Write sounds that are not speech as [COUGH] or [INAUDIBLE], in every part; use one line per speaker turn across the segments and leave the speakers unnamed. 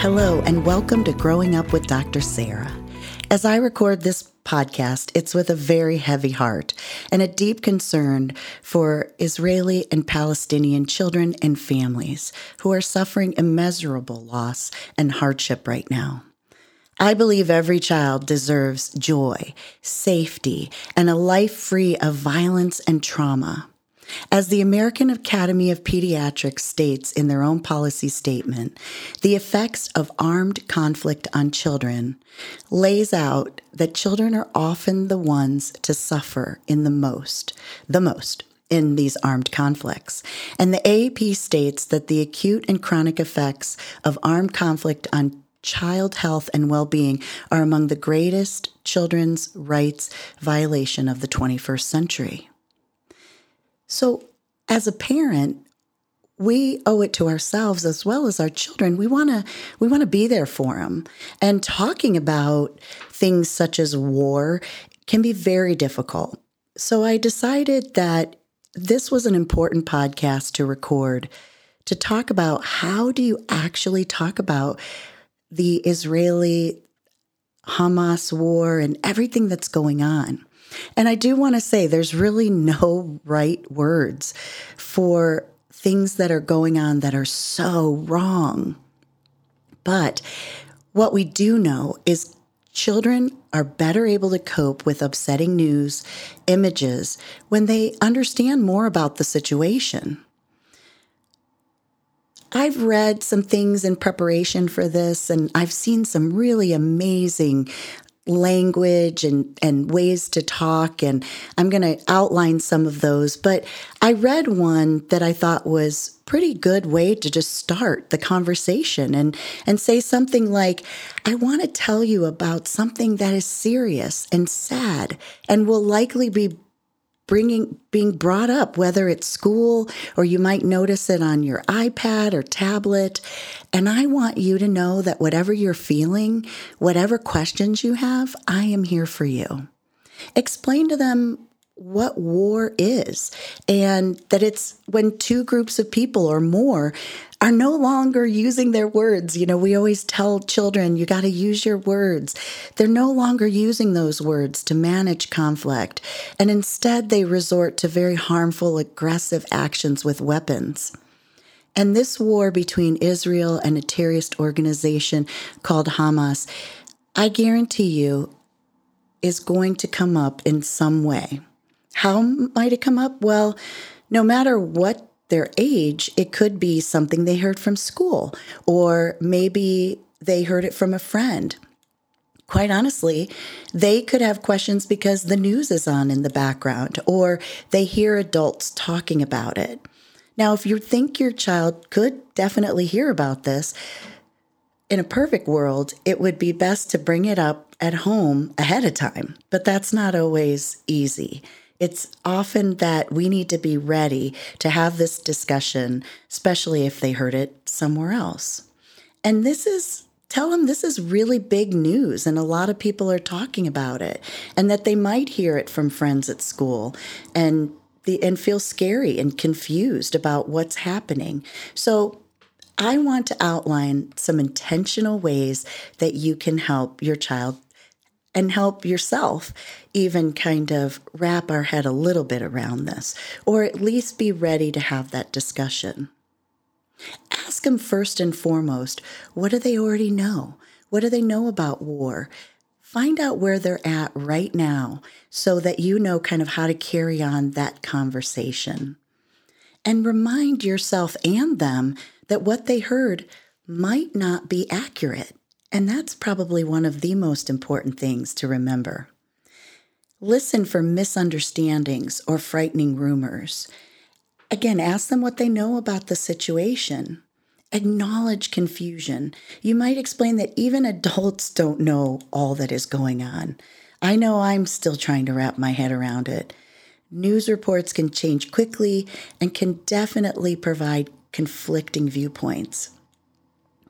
Hello, and welcome to Growing Up with Dr. Sarah. As I record this podcast, it's with a very heavy heart and a deep concern for Israeli and Palestinian children and families who are suffering immeasurable loss and hardship right now. I believe every child deserves joy, safety, and a life free of violence and trauma. As the American Academy of Pediatrics states in their own policy statement, the effects of armed conflict on children lays out that children are often the ones to suffer in the most, the most in these armed conflicts. And the AAP states that the acute and chronic effects of armed conflict on child health and well being are among the greatest children's rights violation of the 21st century. So, as a parent, we owe it to ourselves as well as our children. We want to we want to be there for them. And talking about things such as war can be very difficult. So I decided that this was an important podcast to record to talk about how do you actually talk about the Israeli Hamas war and everything that's going on. And I do want to say there's really no right words for things that are going on that are so wrong. But what we do know is children are better able to cope with upsetting news, images, when they understand more about the situation. I've read some things in preparation for this, and I've seen some really amazing language and, and ways to talk. And I'm going to outline some of those. But I read one that I thought was pretty good way to just start the conversation and and say something like I want to tell you about something that is serious and sad and will likely be bringing being brought up whether it's school or you might notice it on your iPad or tablet. And I want you to know that whatever you're feeling whatever questions you have I am here for you. Explain to them what war is and that it's when two groups of people or more are no longer using their words. You know, we always tell children, you got to use your words. They're no longer using those words to manage conflict. And instead, they resort to very harmful, aggressive actions with weapons. And this war between Israel and a terrorist organization called Hamas, I guarantee you, is going to come up in some way. How might it come up? Well, no matter what their age, it could be something they heard from school, or maybe they heard it from a friend. Quite honestly, they could have questions because the news is on in the background, or they hear adults talking about it. Now, if you think your child could definitely hear about this, in a perfect world, it would be best to bring it up at home ahead of time, but that's not always easy. It's often that we need to be ready to have this discussion, especially if they heard it somewhere else. And this is tell them this is really big news and a lot of people are talking about it and that they might hear it from friends at school and the and feel scary and confused about what's happening. So I want to outline some intentional ways that you can help your child and help yourself even kind of wrap our head a little bit around this, or at least be ready to have that discussion. Ask them first and foremost what do they already know? What do they know about war? Find out where they're at right now so that you know kind of how to carry on that conversation. And remind yourself and them that what they heard might not be accurate. And that's probably one of the most important things to remember. Listen for misunderstandings or frightening rumors. Again, ask them what they know about the situation Acknowledge confusion. You might explain that even adults don't know all that is going on. I know I'm still trying to wrap my head around it. News reports can change quickly and can definitely provide conflicting viewpoints.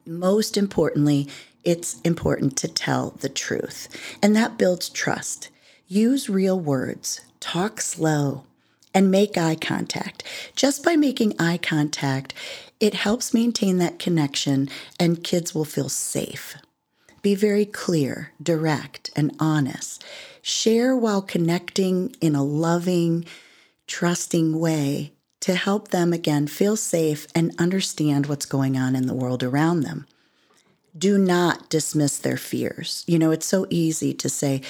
Most importantly, it's important to tell the truth, and that builds trust. Use real words, talk slow, and make eye contact. Just by making eye contact, it helps maintain that connection, and kids will feel safe. Be very clear, direct, and honest. Share while connecting in a loving, trusting way to help them again feel safe and understand what's going on in the world around them. Do not dismiss their fears. You know, it's so easy to say,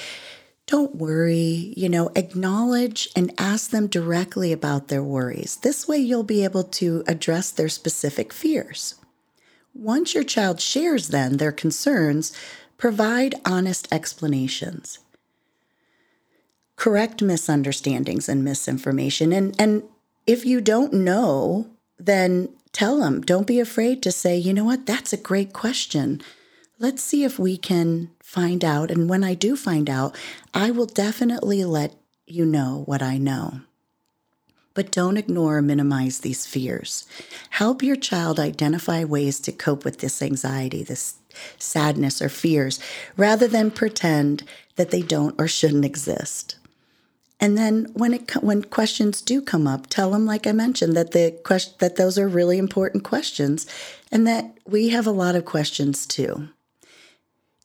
don't worry, you know, acknowledge and ask them directly about their worries. This way, you'll be able to address their specific fears. Once your child shares, then, their concerns, provide honest explanations. Correct misunderstandings and misinformation. And, and if you don't know, then tell them. Don't be afraid to say, you know what, that's a great question. Let's see if we can find out. And when I do find out, I will definitely let you know what I know. But don't ignore or minimize these fears. Help your child identify ways to cope with this anxiety, this sadness, or fears, rather than pretend that they don't or shouldn't exist. And then when it when questions do come up, tell them like I mentioned that the question that those are really important questions and that we have a lot of questions too.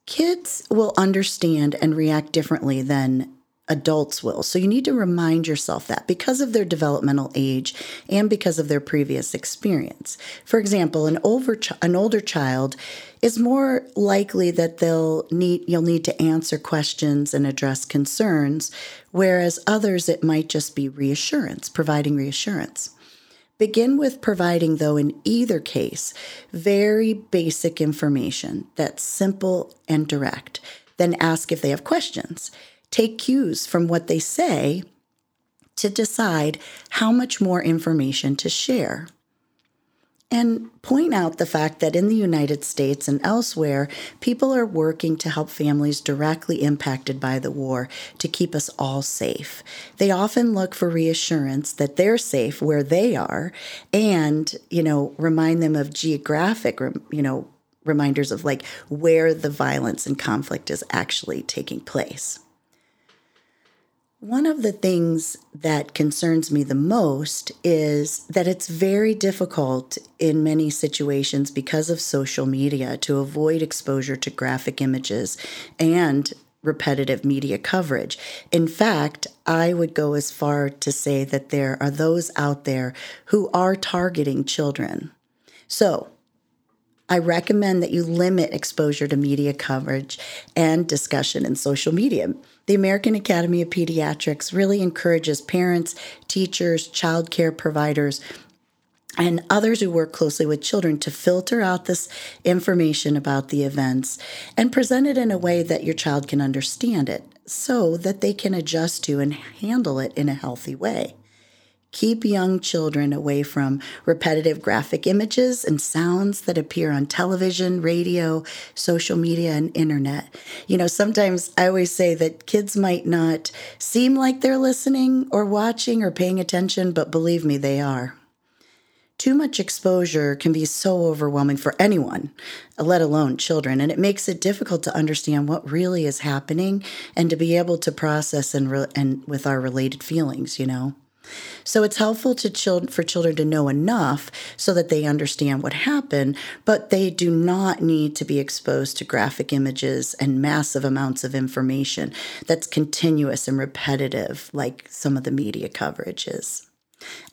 Kids will understand and react differently than adults will. So you need to remind yourself that because of their developmental age and because of their previous experience. For example, an older an older child is more likely that they'll need you'll need to answer questions and address concerns, whereas others it might just be reassurance, providing reassurance. Begin with providing, though, in either case, very basic information that's simple and direct. Then ask if they have questions. Take cues from what they say to decide how much more information to share and point out the fact that in the United States and elsewhere, people are working to help families directly impacted by the war to keep us all safe. They often look for reassurance that they're safe where they are and, you know, remind them of geographic, you know, reminders of like where the violence and conflict is actually taking place. One of the things that concerns me the most is that it's very difficult in many situations because of social media to avoid exposure to graphic images and repetitive media coverage. In fact, I would go as far to say that there are those out there who are targeting children. So, I recommend that you limit exposure to media coverage and discussion in social media. The American Academy of Pediatrics really encourages parents, teachers, child care providers, and others who work closely with children to filter out this information about the events and present it in a way that your child can understand it so that they can adjust to and handle it in a healthy way. Keep young children away from repetitive graphic images and sounds that appear on television, radio, social media, and internet. You know, sometimes I always say that kids might not seem like they're listening or watching or paying attention, but believe me, they are. Too much exposure can be so overwhelming for anyone, let alone children, and it makes it difficult to understand what really is happening and to be able to process and, re- and with our related feelings, you know. So it's helpful to for children to know enough so that they understand what happened, but they do not need to be exposed to graphic images and massive amounts of information that's continuous and repetitive like some of the media coverage is.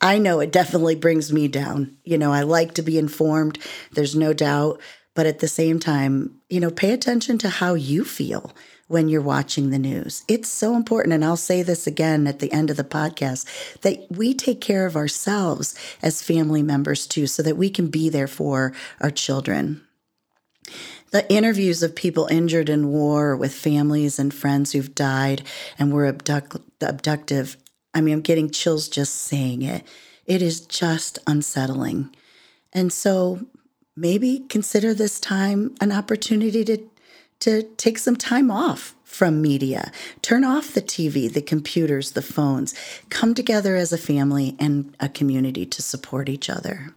I know it definitely brings me down. You know, I like to be informed, there's no doubt, but at the same time, you know, pay attention to how you feel when you're watching the news. It's so important. And I'll say this again at the end of the podcast that we take care of ourselves as family members too, so that we can be there for our children. The interviews of people injured in war with families and friends who've died and were abduct- abductive. I mean, I'm getting chills just saying it. It is just unsettling. And so maybe consider this time an opportunity to, to take some time off from media. Turn off the TV, the computers, the phones. Come together as a family and a community to support each other.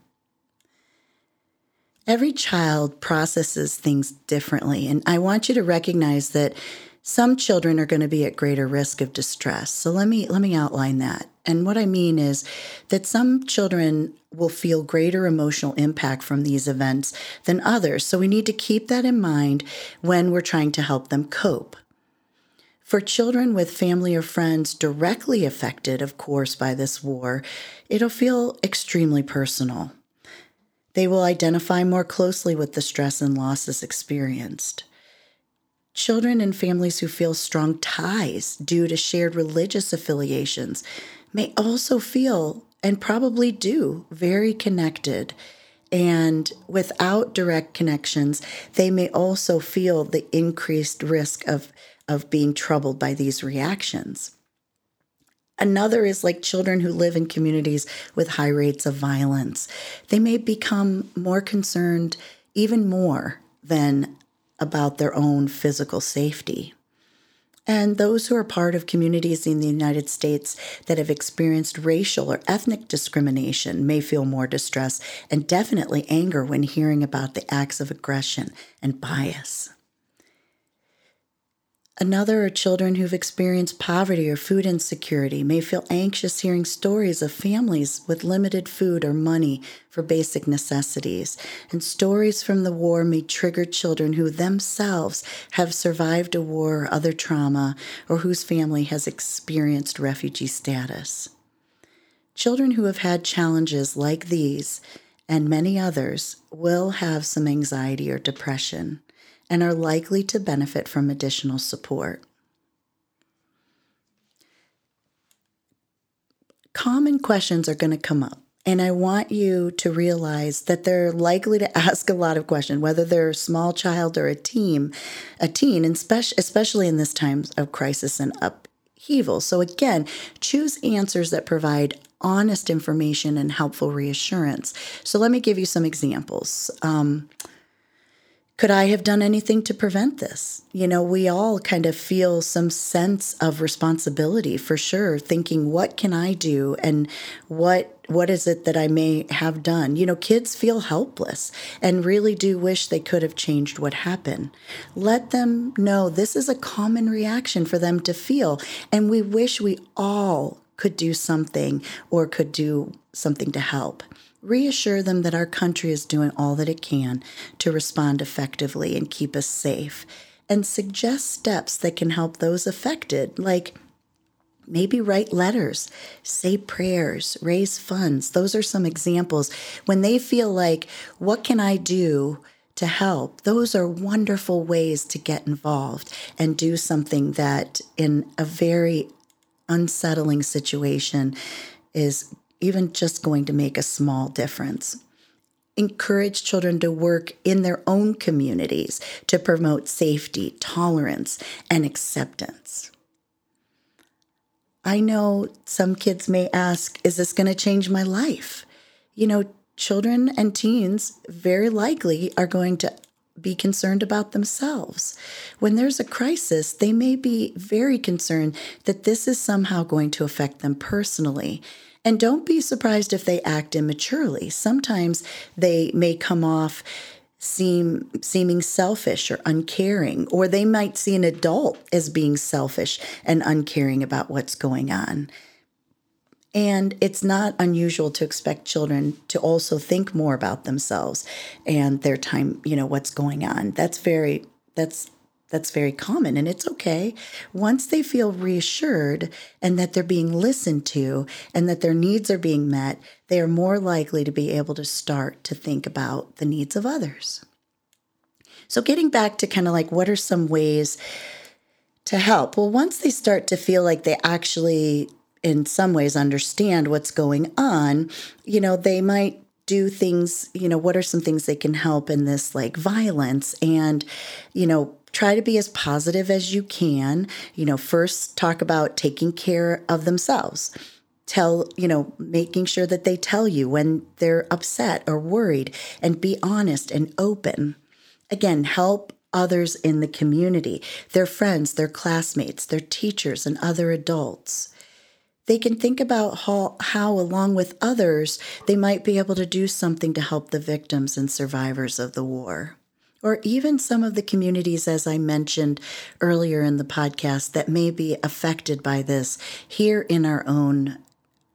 Every child processes things differently, and I want you to recognize that some children are going to be at greater risk of distress. So let me let me outline that. And what I mean is that some children will feel greater emotional impact from these events than others. So we need to keep that in mind when we're trying to help them cope. For children with family or friends directly affected, of course, by this war, it'll feel extremely personal. They will identify more closely with the stress and losses experienced. Children and families who feel strong ties due to shared religious affiliations may also feel and probably do very connected. And without direct connections, they may also feel the increased risk of, of being troubled by these reactions. Another is like children who live in communities with high rates of violence. They may become more concerned, even more than about their own physical safety. And those who are part of communities in the United States that have experienced racial or ethnic discrimination may feel more distress and definitely anger when hearing about the acts of aggression and bias. Another are children who've experienced poverty or food insecurity may feel anxious hearing stories of families with limited food or money for basic necessities. And stories from the war may trigger children who themselves have survived a war or other trauma or whose family has experienced refugee status. Children who have had challenges like these and many others will have some anxiety or depression and are likely to benefit from additional support. Common questions are going to come up. And I want you to realize that they're likely to [LAUGHS] ask a lot of questions, whether they're a small child or a teen, a teen, and especially in this time of crisis and upheaval. So again, choose answers that provide honest information and helpful reassurance. So let me give you some examples. Um, could I have done anything to prevent this? You know, we all kind of feel some sense of responsibility for sure, thinking, what can I do? And what what is it that I may have done? You know, kids feel helpless and really do wish they could have changed what happened. Let them know this is a common reaction for them to feel. And we wish we all could do something or could do something to help reassure them that our country is doing all that it can to respond effectively and keep us safe, and suggest steps that can help those affected, like maybe write letters, say prayers, raise funds. Those are some examples. When they feel like, what can I do? To help, those are wonderful ways to get involved and do something that, in a very unsettling situation, is even just going to make a small difference. Encourage children to work in their own communities to promote safety, tolerance, and acceptance. I know some kids may ask, Is this going to change my life? You know, children and teens very likely are going to be concerned about themselves. When there's a crisis, they may be very concerned that this is somehow going to affect them personally. And don't be surprised if they act immaturely. Sometimes they may come off seem seeming selfish or uncaring or they might see an adult as being selfish and uncaring about what's going on. And it's not unusual to expect children to also think more about themselves and their time, you know, what's going on. That's very that's that's very common and it's okay. Once they feel reassured and that they're being listened to and that their needs are being met, they are more likely to be able to start to think about the needs of others. So, getting back to kind of like what are some ways to help? Well, once they start to feel like they actually, in some ways, understand what's going on, you know, they might do things, you know, what are some things they can help in this like violence and, you know, try to be as positive as you can. You know, first talk about taking care of themselves. tell, you know, making sure that they tell you when they're upset or worried and be honest and open. Again, help others in the community, their friends, their classmates, their teachers, and other adults. They can think about how, how, along with others, they might be able to do something to help the victims and survivors of the war. Or even some of the communities, as I mentioned earlier in the podcast, that may be affected by this here in our own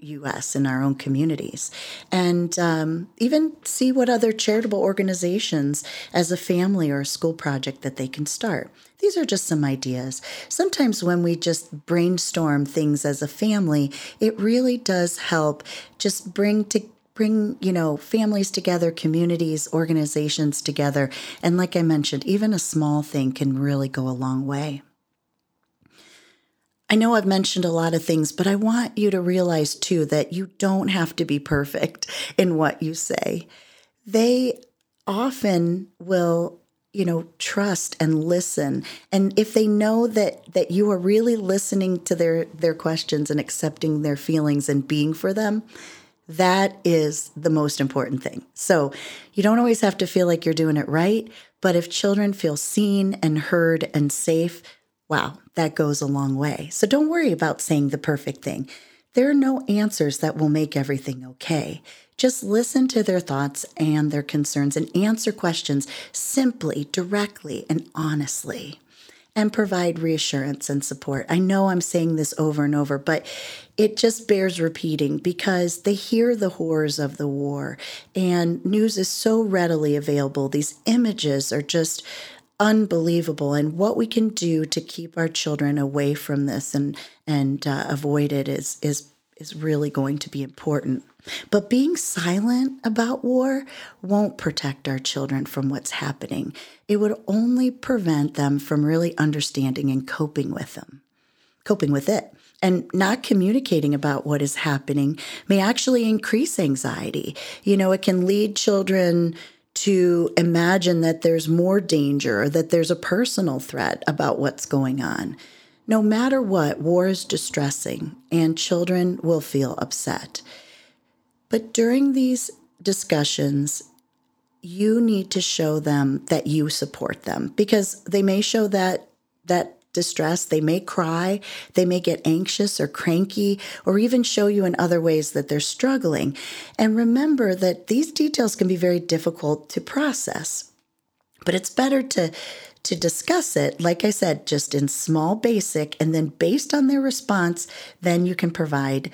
US in our own communities and um, even see what other charitable organizations as a family or a school project that they can start. These are just some ideas. Sometimes when we just brainstorm things as a family, it really does help just bring to bring you know families together communities organizations together. And like i mentioned even a small thing can really go a long way. I know I've mentioned a lot of things, but I want you to realize too that you don't have to be perfect in what you say. They often will you know trust and listen. And if they know that that you are really listening to their their questions and accepting their feelings and being for them that is the most important thing so you don't always have to feel like you're doing it right but if children feel seen and heard and safe Wow, that goes a long way. So don't worry about saying the perfect thing. There are no answers that will make everything okay. Just listen to their thoughts and their concerns and answer questions simply, directly, and honestly. And provide reassurance and support. I know I'm saying this over and over, but it just bears repeating because they hear the horrors of the war. And news is so readily available. These images are just unbelievable. And what we can do to keep our children away from this and and uh, avoid it is is is really going to be important. But being silent about war won't protect our children from what's happening. It would only prevent them from really understanding and coping with them coping with it and not communicating about what is happening may actually increase anxiety you know it can lead children to imagine that there's more danger that there's a personal threat about what's going on. No matter what, war is distressing and children will feel upset. But during these discussions, you need to show them that you support them because they may show that that distress. They may cry, they may get anxious or cranky, or even show you in other ways that they're struggling. And remember that these details can be very difficult to process. But it's better to to discuss it, like I said, just in small basic, and then based on their response, then you can provide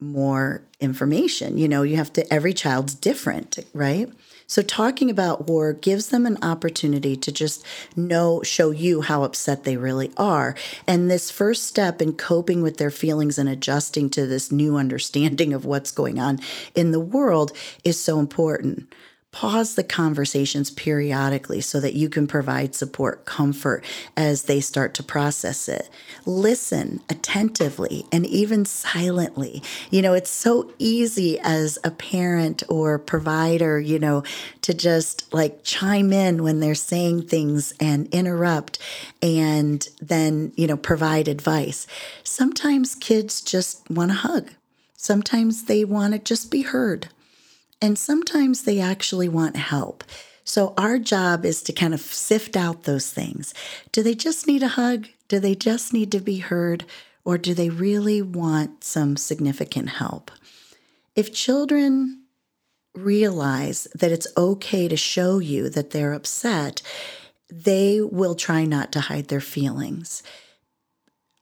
more information. You know, you have to, every child's different, right? So, talking about war gives them an opportunity to just know, show you how upset they really are. And this first step in coping with their feelings and adjusting to this new [LAUGHS] understanding of what's going on in the world is so important pause the conversations periodically so that you can provide support, comfort as they start to process it. Listen attentively and even silently. You know, it's so easy as a parent or provider, you know, to just like chime in when they're saying things and interrupt and then, you know, provide advice. Sometimes kids just want a hug. Sometimes they want to just be heard. And sometimes they actually want help. So our job is to kind of sift out those things. Do they just need a hug? Do they just need to be heard? Or do they really want some significant help? If children realize that it's okay to show you that they're upset, they will try not to hide their feelings.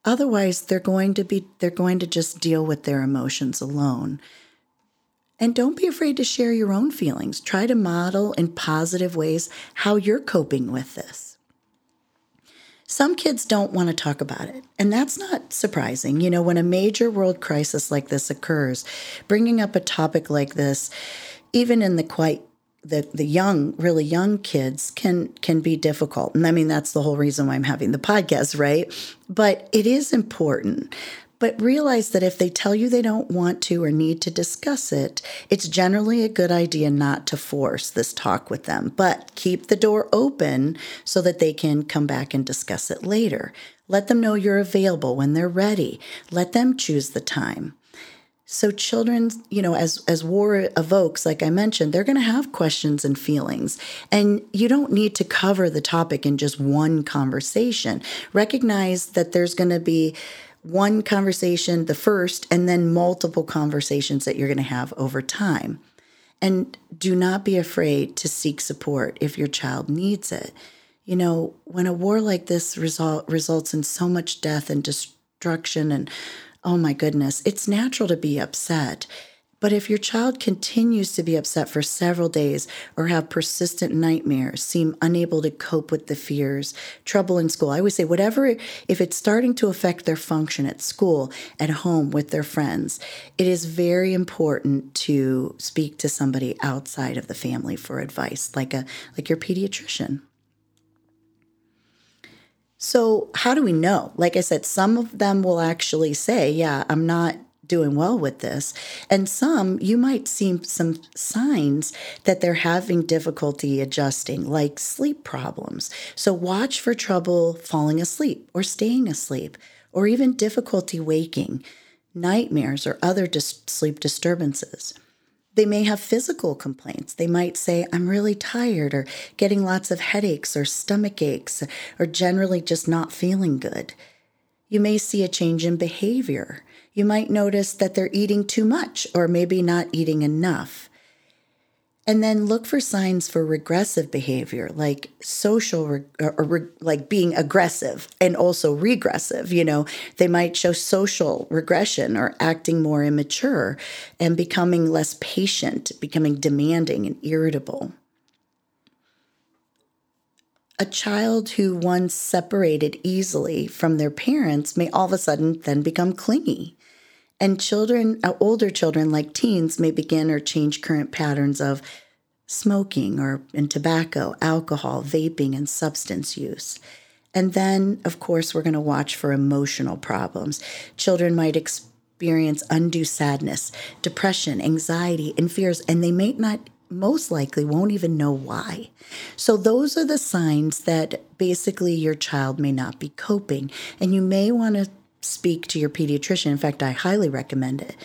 Otherwise, they're going to be they're going to just deal with their emotions alone. And don't be afraid to share your own feelings. Try to model in positive ways how you're coping with this. Some kids don't want to talk about it, and that's not surprising. You know, when a major world crisis like this occurs, bringing up a topic like this, even in the quite the, the young, really young kids can can be difficult. And I mean that's the whole reason why I'm having the podcast, right? But it is important but realize that if they tell you they don't want to or need to discuss it, it's generally a good idea not to force this talk with them, but keep the door open so that they can come back and discuss it later. Let them know you're available when they're ready. Let them choose the time. So children, you know, as as war evokes, like I mentioned, they're going to have questions and feelings, and you don't need to cover the topic in just one conversation. Recognize that there's going to be one conversation, the first, and then multiple conversations that you're going to have over time. And do not be afraid to seek support if your child needs it. You know, when a war like this result, results in so much death and destruction and oh my goodness, it's natural to be upset. But if your child continues to be upset for several days or have persistent nightmares, seem unable to cope with the fears, trouble in school, I always say, whatever, if it's starting to affect their function at school, at home, with their friends, it is very important to speak to somebody outside of the family for advice, like a like your pediatrician. So, how do we know? Like I said, some of them will actually say, Yeah, I'm not doing well with this. And some, you might see some signs that they're having difficulty adjusting, like sleep problems. So, watch for trouble falling asleep or staying asleep, or even difficulty waking, nightmares, or other dis- sleep disturbances. They may have physical complaints. They might say, I'm really tired, or getting lots of headaches, or stomach aches, or generally just not feeling good. You may see a change in behavior. You might notice that they're eating too much, or maybe not eating enough. And then look for signs for regressive behavior, like social or, or, like being aggressive and also regressive. You know, they might show social regression or acting more immature and becoming less patient, becoming demanding and irritable. A child who once separated easily from their parents may all of a sudden then become clingy. And children, uh, older children like teens, may begin or change current patterns of smoking or in tobacco, alcohol, vaping, and substance use. And then, of course, we're going to watch for emotional problems. Children might experience undue sadness, depression, anxiety, and fears, and they may not, most likely, won't even know why. So, those are the signs that basically your child may not be coping. And you may want to speak to your pediatrician. In fact, I highly recommend it.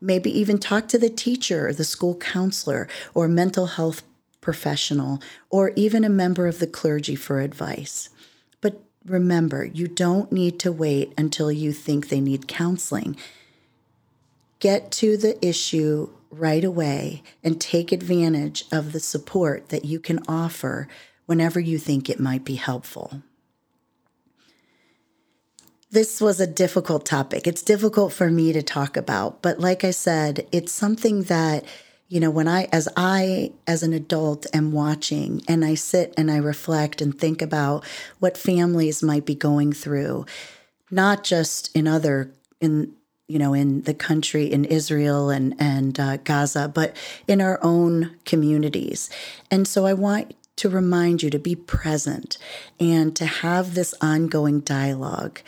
Maybe even talk to the teacher, or the school counselor, or mental health professional, or even a member of the clergy for advice. But remember, you don't need to wait until you think they need counseling. Get to the issue right away and take advantage of the support that you can offer whenever you think it might be helpful this was a difficult topic. It's difficult for me to talk about, but like I said, it's something that you know when i as i as an adult am watching and i sit and i reflect and think about what families might be going through not just in other in you know in the country in israel and and uh, gaza but in our own communities and so i want to remind you to be present and to have this ongoing dialogue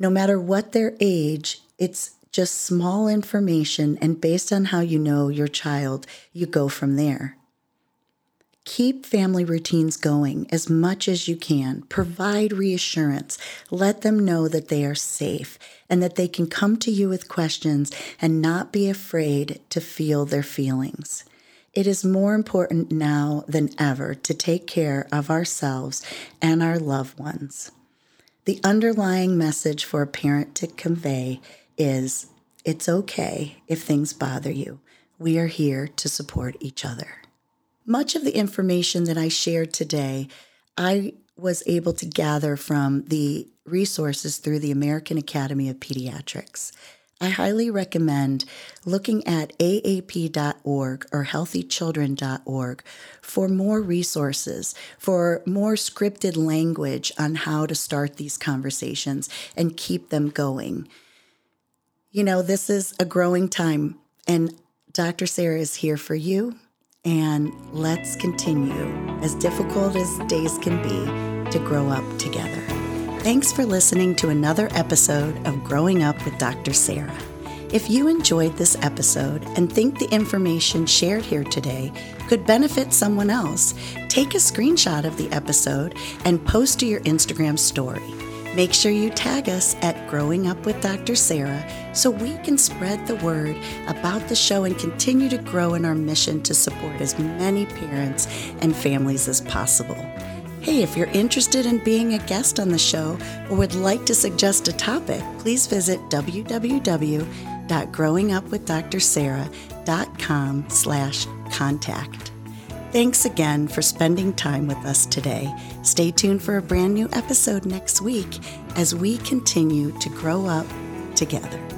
no matter what their age, it's just small information, and based on how you know your child, you go from there. Keep family routines going as much as you can. Provide reassurance. Let them know that they are safe and that they can come to you with questions and not be afraid to feel their feelings. It is more important now than ever to take care of ourselves and our loved ones. The underlying message for a parent to convey is it's okay if things bother you. We are here to support each other. Much of the information that I shared today, I was able to gather from the resources through the American Academy of Pediatrics. I highly recommend looking at aap.org or healthychildren.org for more resources, for more scripted language on how to start these conversations and keep them going. You know, this is a growing time, and Dr. Sarah is here for you. And let's continue, as difficult as days can be, to grow up together. Thanks for listening to another episode of Growing Up with Dr. Sarah. If you enjoyed this episode and think the information shared here today could benefit someone else, take a screenshot of the episode and post to your Instagram story. Make sure you tag us at Growing Up with Dr. Sarah so we can spread the word about the show and continue to grow in our mission to support as many parents and families as possible. Hey, if you're interested in being a guest on the show or would like to suggest a topic, please visit www.growingupwithdrsarah.com slash contact. Thanks again for spending time with us today. Stay tuned for a brand new episode next week as we continue to grow up together.